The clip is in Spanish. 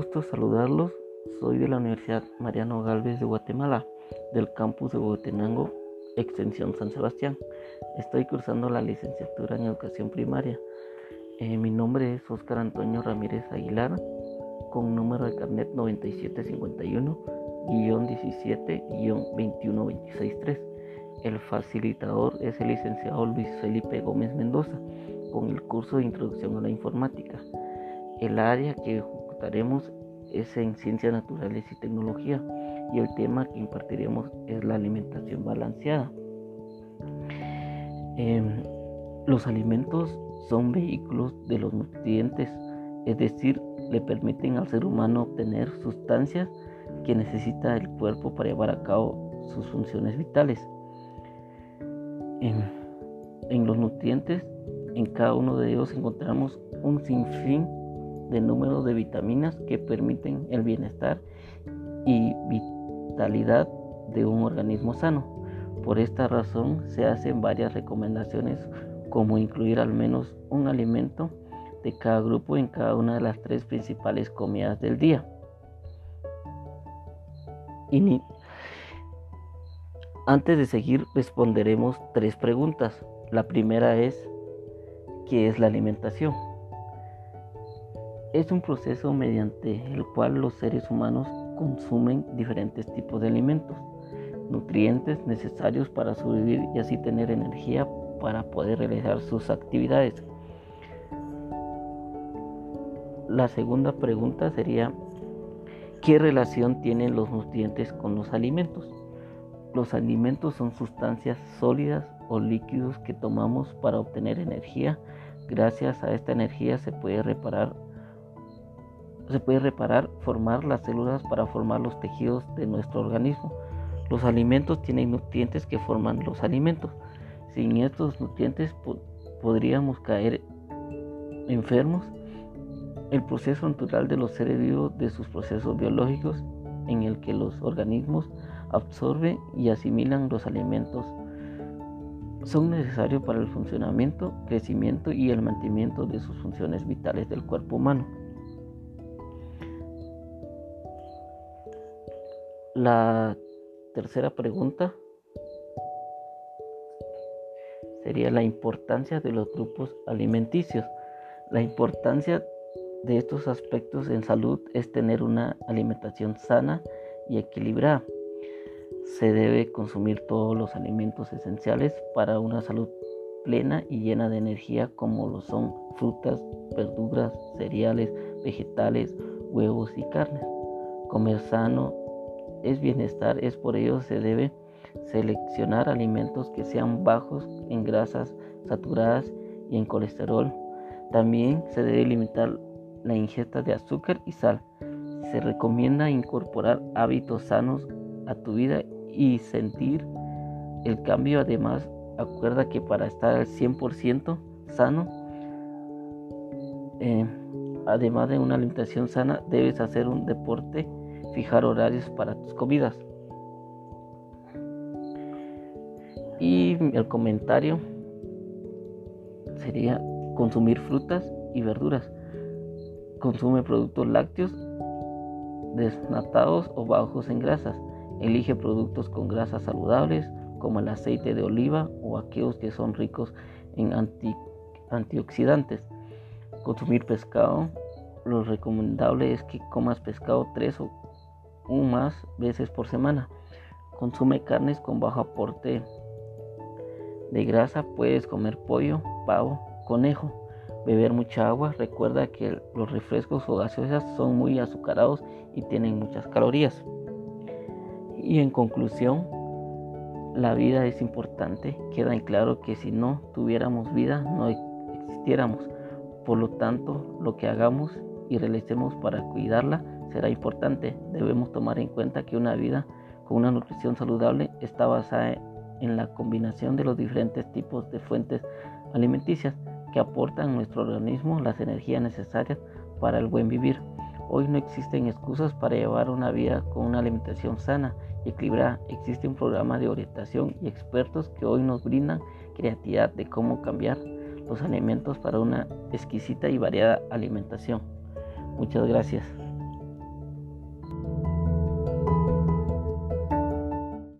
gusto saludarlos. Soy de la Universidad Mariano Galvez de Guatemala, del campus de Bogotenango, extensión San Sebastián. Estoy cursando la licenciatura en educación primaria. Eh, mi nombre es Óscar Antonio Ramírez Aguilar, con número de carnet 9751-17-21263. El facilitador es el licenciado Luis Felipe Gómez Mendoza, con el curso de Introducción a la Informática. El área que ejecutaremos es en Ciencias Naturales y Tecnología y el tema que impartiremos es la alimentación balanceada. Em, los alimentos son vehículos de los nutrientes, es decir, le permiten al ser humano obtener sustancias que necesita el cuerpo para llevar a cabo sus funciones vitales. En, en los nutrientes, en cada uno de ellos encontramos un sinfín de número de vitaminas que permiten el bienestar y vitalidad de un organismo sano. Por esta razón se hacen varias recomendaciones como incluir al menos un alimento de cada grupo en cada una de las tres principales comidas del día. Y antes de seguir responderemos tres preguntas. La primera es, ¿qué es la alimentación? Es un proceso mediante el cual los seres humanos consumen diferentes tipos de alimentos, nutrientes necesarios para sobrevivir y así tener energía para poder realizar sus actividades. La segunda pregunta sería, ¿qué relación tienen los nutrientes con los alimentos? Los alimentos son sustancias sólidas o líquidos que tomamos para obtener energía. Gracias a esta energía se puede reparar se puede reparar, formar las células para formar los tejidos de nuestro organismo. Los alimentos tienen nutrientes que forman los alimentos. Sin estos nutrientes podríamos caer enfermos. El proceso natural de los seres vivos de sus procesos biológicos en el que los organismos absorben y asimilan los alimentos son necesarios para el funcionamiento, crecimiento y el mantenimiento de sus funciones vitales del cuerpo humano. La tercera pregunta sería la importancia de los grupos alimenticios. La importancia de estos aspectos en salud es tener una alimentación sana y equilibrada. Se debe consumir todos los alimentos esenciales para una salud plena y llena de energía como lo son frutas, verduras, cereales, vegetales, huevos y carnes. Comer sano es bienestar, es por ello se debe seleccionar alimentos que sean bajos en grasas saturadas y en colesterol. También se debe limitar la ingesta de azúcar y sal. Se recomienda incorporar hábitos sanos a tu vida y sentir el cambio. Además, acuerda que para estar al 100% sano, eh, además de una alimentación sana, debes hacer un deporte fijar horarios para tus comidas. Y el comentario sería consumir frutas y verduras. Consume productos lácteos desnatados o bajos en grasas. Elige productos con grasas saludables como el aceite de oliva o aquellos que son ricos en antioxidantes. Consumir pescado. Lo recomendable es que comas pescado tres o más veces por semana. Consume carnes con bajo aporte de grasa. Puedes comer pollo, pavo, conejo. Beber mucha agua. Recuerda que los refrescos o gaseosas son muy azucarados y tienen muchas calorías. Y en conclusión, la vida es importante. Queda en claro que si no tuviéramos vida, no existiéramos. Por lo tanto, lo que hagamos y realicemos para cuidarla será importante. Debemos tomar en cuenta que una vida con una nutrición saludable está basada en la combinación de los diferentes tipos de fuentes alimenticias que aportan a nuestro organismo las energías necesarias para el buen vivir. Hoy no existen excusas para llevar una vida con una alimentación sana y equilibrada. Existe un programa de orientación y expertos que hoy nos brindan creatividad de cómo cambiar los alimentos para una exquisita y variada alimentación. Muchas gracias.